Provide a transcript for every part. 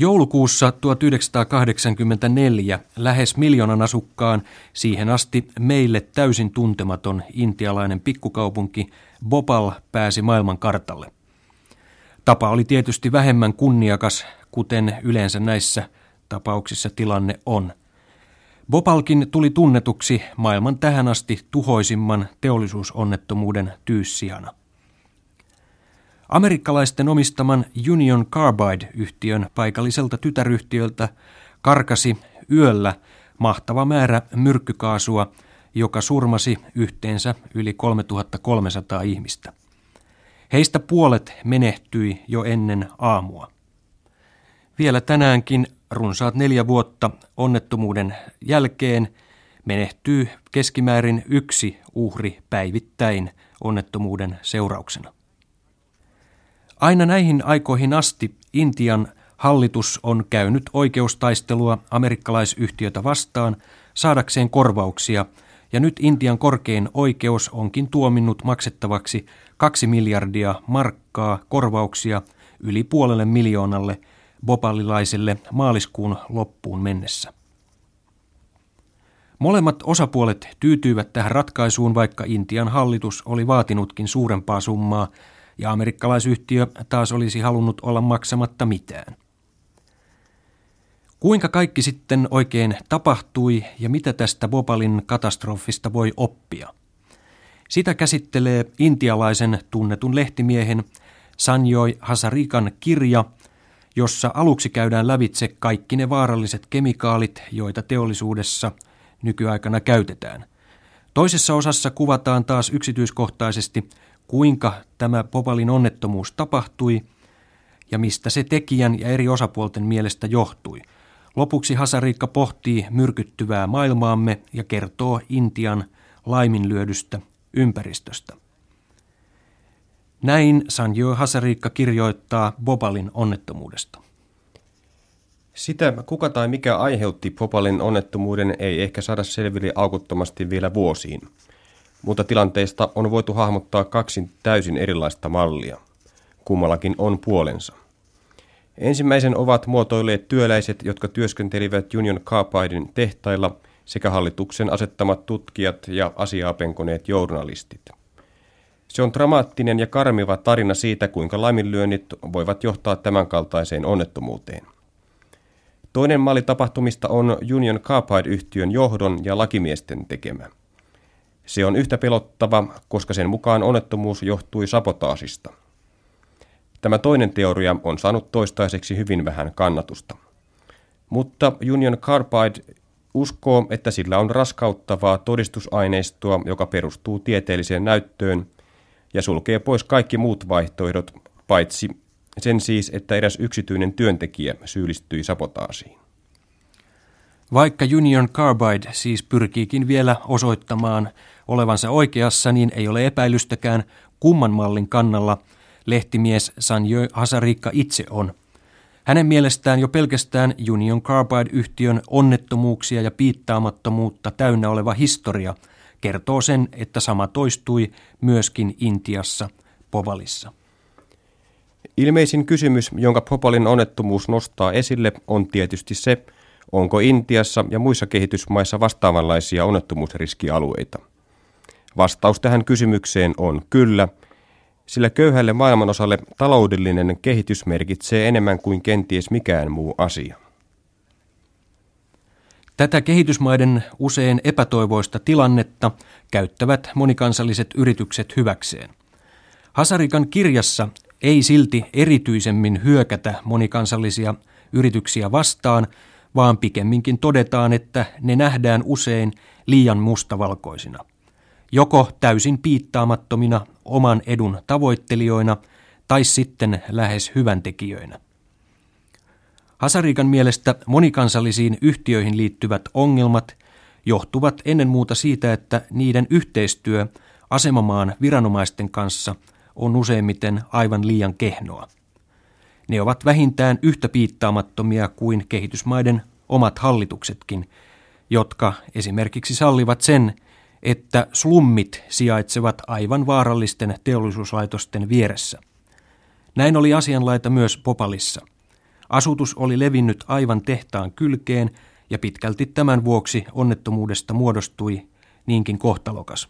Joulukuussa 1984 lähes miljoonan asukkaan siihen asti meille täysin tuntematon intialainen pikkukaupunki Bopal pääsi maailman kartalle. Tapa oli tietysti vähemmän kunniakas, kuten yleensä näissä tapauksissa tilanne on. Bopalkin tuli tunnetuksi maailman tähän asti tuhoisimman teollisuusonnettomuuden tyyssijana. Amerikkalaisten omistaman Union Carbide-yhtiön paikalliselta tytäryhtiöltä karkasi yöllä mahtava määrä myrkkykaasua, joka surmasi yhteensä yli 3300 ihmistä. Heistä puolet menehtyi jo ennen aamua. Vielä tänäänkin runsaat neljä vuotta onnettomuuden jälkeen menehtyy keskimäärin yksi uhri päivittäin onnettomuuden seurauksena. Aina näihin aikoihin asti Intian hallitus on käynyt oikeustaistelua amerikkalaisyhtiötä vastaan saadakseen korvauksia, ja nyt Intian korkein oikeus onkin tuominnut maksettavaksi kaksi miljardia markkaa korvauksia yli puolelle miljoonalle bopalilaiselle maaliskuun loppuun mennessä. Molemmat osapuolet tyytyivät tähän ratkaisuun, vaikka Intian hallitus oli vaatinutkin suurempaa summaa ja amerikkalaisyhtiö taas olisi halunnut olla maksamatta mitään. Kuinka kaikki sitten oikein tapahtui ja mitä tästä Bopalin katastrofista voi oppia? Sitä käsittelee intialaisen tunnetun lehtimiehen Sanjoi Hasarikan kirja, jossa aluksi käydään lävitse kaikki ne vaaralliset kemikaalit, joita teollisuudessa nykyaikana käytetään. Toisessa osassa kuvataan taas yksityiskohtaisesti kuinka tämä Popalin onnettomuus tapahtui ja mistä se tekijän ja eri osapuolten mielestä johtui. Lopuksi Hasariikka pohtii myrkyttyvää maailmaamme ja kertoo Intian laiminlyödystä ympäristöstä. Näin Sanjo Hasariikka kirjoittaa Bobalin onnettomuudesta. Sitä, kuka tai mikä aiheutti Popalin onnettomuuden, ei ehkä saada selville aukuttomasti vielä vuosiin – mutta tilanteesta on voitu hahmottaa kaksi täysin erilaista mallia. Kummallakin on puolensa. Ensimmäisen ovat muotoilleet työläiset, jotka työskentelivät Union Carbidein tehtailla sekä hallituksen asettamat tutkijat ja asiaa penkoneet journalistit. Se on dramaattinen ja karmiva tarina siitä, kuinka laiminlyönnit voivat johtaa tämänkaltaiseen onnettomuuteen. Toinen malli tapahtumista on Union Carbide-yhtiön johdon ja lakimiesten tekemä. Se on yhtä pelottava, koska sen mukaan onnettomuus johtui sapotaasista. Tämä toinen teoria on saanut toistaiseksi hyvin vähän kannatusta. Mutta Union Carbide uskoo, että sillä on raskauttavaa todistusaineistoa, joka perustuu tieteelliseen näyttöön ja sulkee pois kaikki muut vaihtoehdot, paitsi sen siis, että eräs yksityinen työntekijä syyllistyi sapotaasiin. Vaikka Union Carbide siis pyrkiikin vielä osoittamaan olevansa oikeassa, niin ei ole epäilystäkään kumman mallin kannalla lehtimies Sanjö Hasarikka itse on. Hänen mielestään jo pelkästään Union Carbide-yhtiön onnettomuuksia ja piittaamattomuutta täynnä oleva historia kertoo sen, että sama toistui myöskin Intiassa, Povalissa. Ilmeisin kysymys, jonka Popalin onnettomuus nostaa esille, on tietysti se, onko Intiassa ja muissa kehitysmaissa vastaavanlaisia onnettomuusriskialueita. Vastaus tähän kysymykseen on kyllä, sillä köyhälle maailmanosalle taloudellinen kehitys merkitsee enemmän kuin kenties mikään muu asia. Tätä kehitysmaiden usein epätoivoista tilannetta käyttävät monikansalliset yritykset hyväkseen. Hasarikan kirjassa ei silti erityisemmin hyökätä monikansallisia yrityksiä vastaan, vaan pikemminkin todetaan, että ne nähdään usein liian mustavalkoisina – joko täysin piittaamattomina oman edun tavoittelijoina tai sitten lähes hyväntekijöinä. Hasarikan mielestä monikansallisiin yhtiöihin liittyvät ongelmat johtuvat ennen muuta siitä, että niiden yhteistyö asemamaan viranomaisten kanssa on useimmiten aivan liian kehnoa. Ne ovat vähintään yhtä piittaamattomia kuin kehitysmaiden omat hallituksetkin, jotka esimerkiksi sallivat sen, että slummit sijaitsevat aivan vaarallisten teollisuuslaitosten vieressä. Näin oli asianlaita myös Popalissa. Asutus oli levinnyt aivan tehtaan kylkeen ja pitkälti tämän vuoksi onnettomuudesta muodostui niinkin kohtalokas.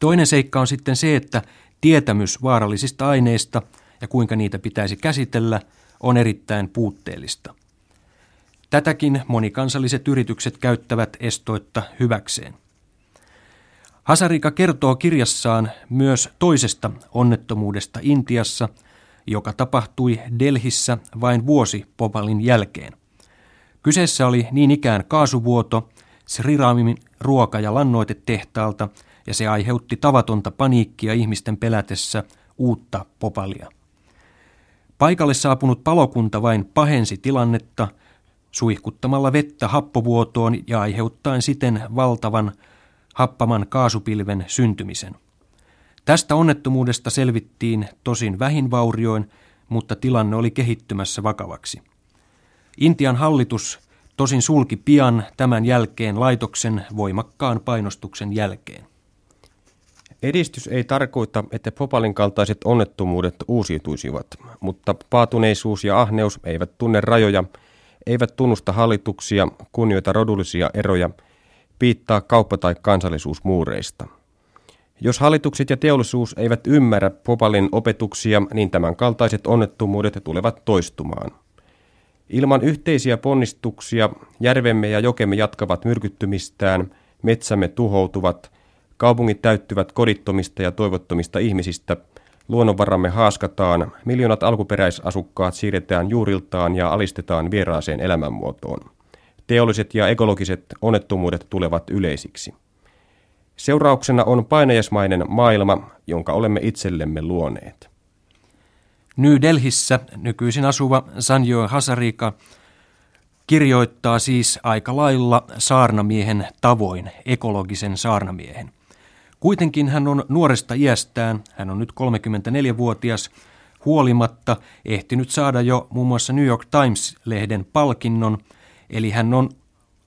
Toinen seikka on sitten se, että tietämys vaarallisista aineista ja kuinka niitä pitäisi käsitellä on erittäin puutteellista. Tätäkin monikansalliset yritykset käyttävät estoitta hyväkseen. Hasarika kertoo kirjassaan myös toisesta onnettomuudesta Intiassa, joka tapahtui Delhissä vain vuosi Popalin jälkeen. Kyseessä oli niin ikään kaasuvuoto Sriramin ruoka- ja lannoitetehtaalta, ja se aiheutti tavatonta paniikkia ihmisten pelätessä uutta Popalia. Paikalle saapunut palokunta vain pahensi tilannetta suihkuttamalla vettä happovuotoon ja aiheuttaen siten valtavan happaman kaasupilven syntymisen. Tästä onnettomuudesta selvittiin tosin vähin vaurioin, mutta tilanne oli kehittymässä vakavaksi. Intian hallitus tosin sulki pian tämän jälkeen laitoksen voimakkaan painostuksen jälkeen. Edistys ei tarkoita, että Popalin kaltaiset onnettomuudet uusiutuisivat, mutta paatuneisuus ja ahneus eivät tunne rajoja, eivät tunnusta hallituksia, kunnioita rodullisia eroja, piittaa kauppa- tai kansallisuusmuureista. Jos hallitukset ja teollisuus eivät ymmärrä Popalin opetuksia, niin tämän kaltaiset onnettomuudet tulevat toistumaan. Ilman yhteisiä ponnistuksia järvemme ja jokemme jatkavat myrkyttymistään, metsämme tuhoutuvat, kaupungit täyttyvät kodittomista ja toivottomista ihmisistä, luonnonvaramme haaskataan, miljoonat alkuperäisasukkaat siirretään juuriltaan ja alistetaan vieraaseen elämänmuotoon. Teolliset ja ekologiset onnettomuudet tulevat yleisiksi. Seurauksena on painajasmainen maailma, jonka olemme itsellemme luoneet. New Delhissä nykyisin asuva Sanjo Hasarika kirjoittaa siis aika lailla saarnamiehen tavoin, ekologisen saarnamiehen. Kuitenkin hän on nuoresta iästään, hän on nyt 34-vuotias, huolimatta ehtinyt saada jo muun muassa New York Times-lehden palkinnon, eli hän on,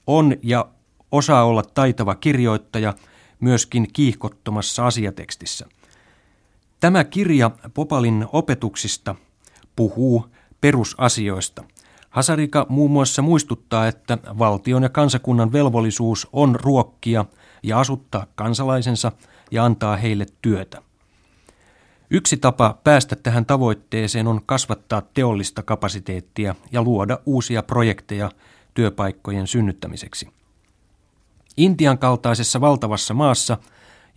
on ja osaa olla taitava kirjoittaja myöskin kiihkottomassa asiatekstissä. Tämä kirja Popalin opetuksista puhuu perusasioista. Hasarika muun muassa muistuttaa, että valtion ja kansakunnan velvollisuus on ruokkia ja asuttaa kansalaisensa ja antaa heille työtä. Yksi tapa päästä tähän tavoitteeseen on kasvattaa teollista kapasiteettia ja luoda uusia projekteja työpaikkojen synnyttämiseksi. Intian kaltaisessa valtavassa maassa –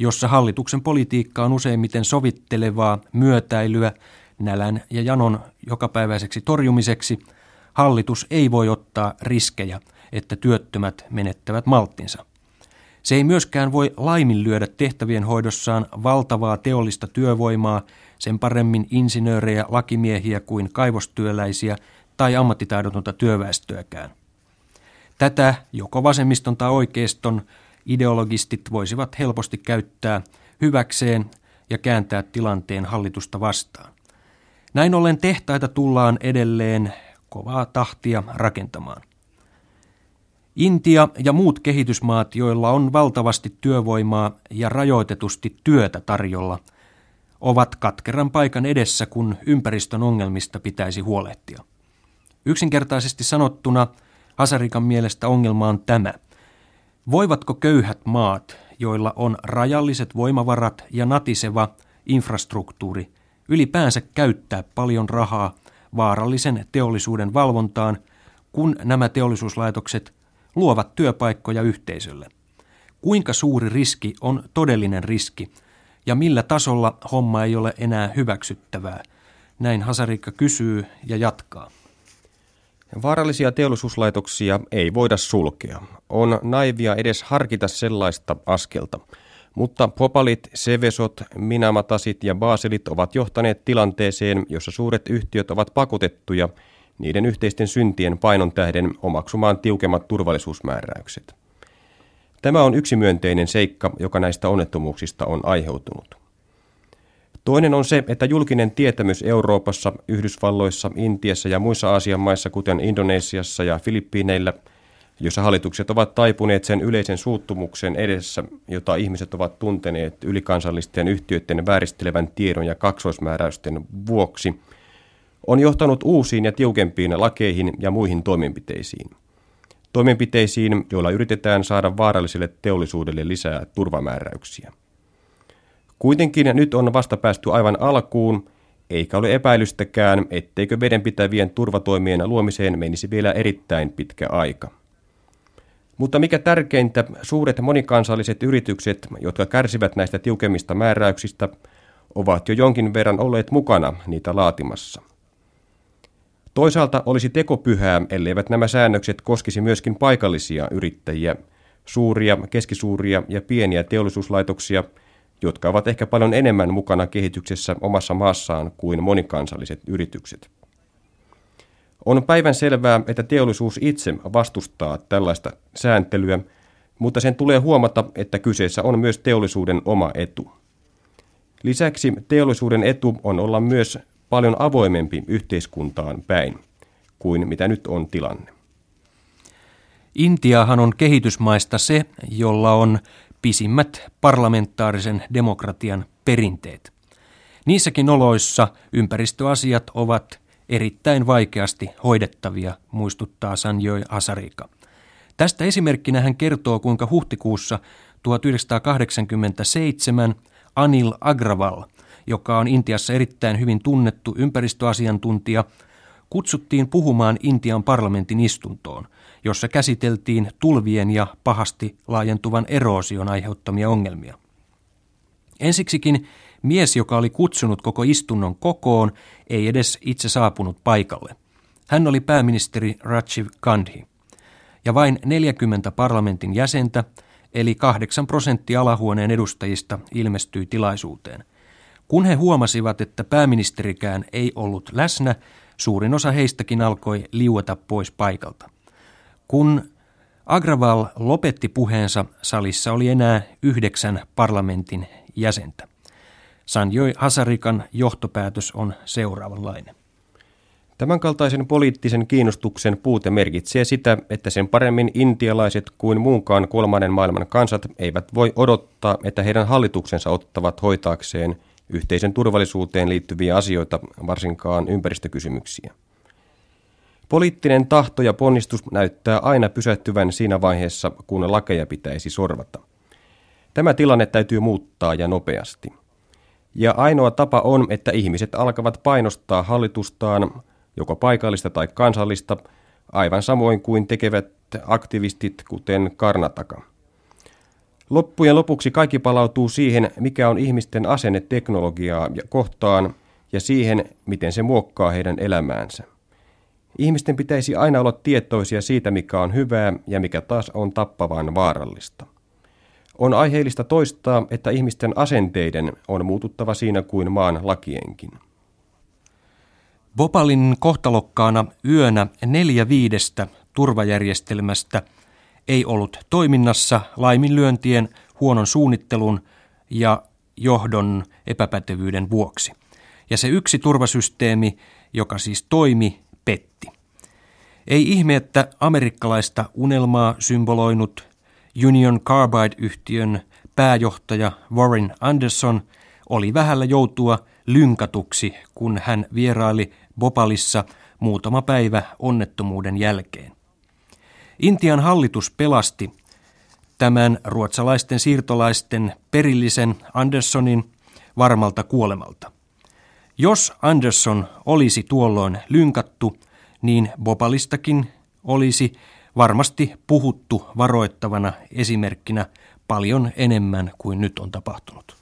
jossa hallituksen politiikka on useimmiten sovittelevaa myötäilyä nälän ja janon jokapäiväiseksi torjumiseksi, hallitus ei voi ottaa riskejä, että työttömät menettävät malttinsa. Se ei myöskään voi laiminlyödä tehtävien hoidossaan valtavaa teollista työvoimaa, sen paremmin insinöörejä, lakimiehiä kuin kaivostyöläisiä tai ammattitaidotonta työväestöäkään. Tätä joko vasemmiston tai oikeiston ideologistit voisivat helposti käyttää hyväkseen ja kääntää tilanteen hallitusta vastaan. Näin ollen tehtaita tullaan edelleen kovaa tahtia rakentamaan. Intia ja muut kehitysmaat, joilla on valtavasti työvoimaa ja rajoitetusti työtä tarjolla, ovat katkeran paikan edessä, kun ympäristön ongelmista pitäisi huolehtia. Yksinkertaisesti sanottuna Hasarikan mielestä ongelma on tämä – Voivatko köyhät maat, joilla on rajalliset voimavarat ja natiseva infrastruktuuri, ylipäänsä käyttää paljon rahaa vaarallisen teollisuuden valvontaan, kun nämä teollisuuslaitokset luovat työpaikkoja yhteisölle? Kuinka suuri riski on todellinen riski ja millä tasolla homma ei ole enää hyväksyttävää? Näin Hasarikka kysyy ja jatkaa. Vaarallisia teollisuuslaitoksia ei voida sulkea. On naivia edes harkita sellaista askelta. Mutta Popalit, Sevesot, Minamatasit ja Baselit ovat johtaneet tilanteeseen, jossa suuret yhtiöt ovat pakotettuja niiden yhteisten syntien painon tähden omaksumaan tiukemmat turvallisuusmääräykset. Tämä on yksi myönteinen seikka, joka näistä onnettomuuksista on aiheutunut. Toinen on se, että julkinen tietämys Euroopassa, Yhdysvalloissa, Intiassa ja muissa Aasian maissa, kuten Indonesiassa ja Filippiineillä, jossa hallitukset ovat taipuneet sen yleisen suuttumuksen edessä, jota ihmiset ovat tunteneet ylikansallisten yhtiöiden vääristelevän tiedon ja kaksoismääräysten vuoksi, on johtanut uusiin ja tiukempiin lakeihin ja muihin toimenpiteisiin. Toimenpiteisiin, joilla yritetään saada vaaralliselle teollisuudelle lisää turvamääräyksiä. Kuitenkin nyt on vasta päästy aivan alkuun, eikä ole epäilystäkään, etteikö vedenpitävien turvatoimien luomiseen menisi vielä erittäin pitkä aika. Mutta mikä tärkeintä, suuret monikansalliset yritykset, jotka kärsivät näistä tiukemmista määräyksistä, ovat jo jonkin verran olleet mukana niitä laatimassa. Toisaalta olisi tekopyhää, elleivät nämä säännökset koskisi myöskin paikallisia yrittäjiä, suuria, keskisuuria ja pieniä teollisuuslaitoksia, jotka ovat ehkä paljon enemmän mukana kehityksessä omassa maassaan kuin monikansalliset yritykset. On päivän selvää, että teollisuus itse vastustaa tällaista sääntelyä, mutta sen tulee huomata, että kyseessä on myös teollisuuden oma etu. Lisäksi teollisuuden etu on olla myös paljon avoimempi yhteiskuntaan päin kuin mitä nyt on tilanne. Intiahan on kehitysmaista se, jolla on pisimmät parlamentaarisen demokratian perinteet. Niissäkin oloissa ympäristöasiat ovat erittäin vaikeasti hoidettavia, muistuttaa Sanjoi Asarika. Tästä esimerkkinä hän kertoo, kuinka huhtikuussa 1987 Anil Agraval, joka on Intiassa erittäin hyvin tunnettu ympäristöasiantuntija, kutsuttiin puhumaan Intian parlamentin istuntoon, jossa käsiteltiin tulvien ja pahasti laajentuvan eroosion aiheuttamia ongelmia. Ensiksikin mies, joka oli kutsunut koko istunnon kokoon, ei edes itse saapunut paikalle. Hän oli pääministeri Rajiv Gandhi. Ja vain 40 parlamentin jäsentä, eli 8 prosenttia alahuoneen edustajista, ilmestyi tilaisuuteen. Kun he huomasivat, että pääministerikään ei ollut läsnä, suurin osa heistäkin alkoi liueta pois paikalta. Kun Agraval lopetti puheensa, salissa oli enää yhdeksän parlamentin jäsentä. Sanjoi Hasarikan johtopäätös on seuraavanlainen. Tämänkaltaisen poliittisen kiinnostuksen puute merkitsee sitä, että sen paremmin intialaiset kuin muunkaan kolmannen maailman kansat eivät voi odottaa, että heidän hallituksensa ottavat hoitaakseen yhteisen turvallisuuteen liittyviä asioita, varsinkaan ympäristökysymyksiä. Poliittinen tahto ja ponnistus näyttää aina pysähtyvän siinä vaiheessa, kun lakeja pitäisi sorvata. Tämä tilanne täytyy muuttaa ja nopeasti. Ja ainoa tapa on, että ihmiset alkavat painostaa hallitustaan, joko paikallista tai kansallista, aivan samoin kuin tekevät aktivistit, kuten Karnataka. Loppujen lopuksi kaikki palautuu siihen, mikä on ihmisten asenne teknologiaa ja kohtaan ja siihen, miten se muokkaa heidän elämäänsä. Ihmisten pitäisi aina olla tietoisia siitä, mikä on hyvää ja mikä taas on tappavan vaarallista. On aiheellista toistaa, että ihmisten asenteiden on muututtava siinä kuin maan lakienkin. Bopalin kohtalokkaana yönä neljä viidestä turvajärjestelmästä ei ollut toiminnassa laiminlyöntien, huonon suunnittelun ja johdon epäpätevyyden vuoksi. Ja se yksi turvasysteemi, joka siis toimi, petti. Ei ihme, että amerikkalaista unelmaa symboloinut Union Carbide-yhtiön pääjohtaja Warren Anderson oli vähällä joutua lynkatuksi, kun hän vieraili Bopalissa muutama päivä onnettomuuden jälkeen. Intian hallitus pelasti tämän ruotsalaisten siirtolaisten perillisen Anderssonin varmalta kuolemalta. Jos Andersson olisi tuolloin lynkattu, niin Bopalistakin olisi varmasti puhuttu varoittavana esimerkkinä paljon enemmän kuin nyt on tapahtunut.